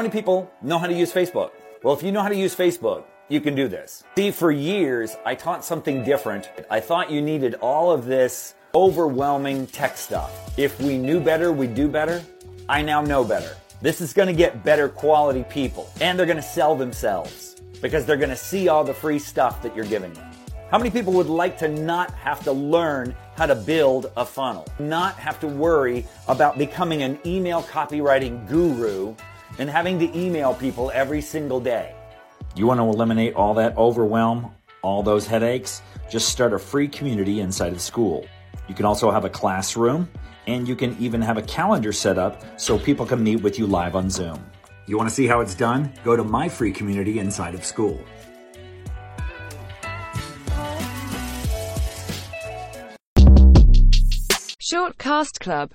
How many people know how to use Facebook? Well, if you know how to use Facebook, you can do this. See, for years, I taught something different. I thought you needed all of this overwhelming tech stuff. If we knew better, we'd do better. I now know better. This is going to get better quality people, and they're going to sell themselves because they're going to see all the free stuff that you're giving them. How many people would like to not have to learn how to build a funnel, not have to worry about becoming an email copywriting guru and having to email people every single day? You want to eliminate all that overwhelm, all those headaches? Just start a free community inside of Skool. You can also have a classroom and you can even have a calendar set up so people can meet with you live on Zoom. You want to see how it's done? Go to my free community inside of Skool. Shortcast Club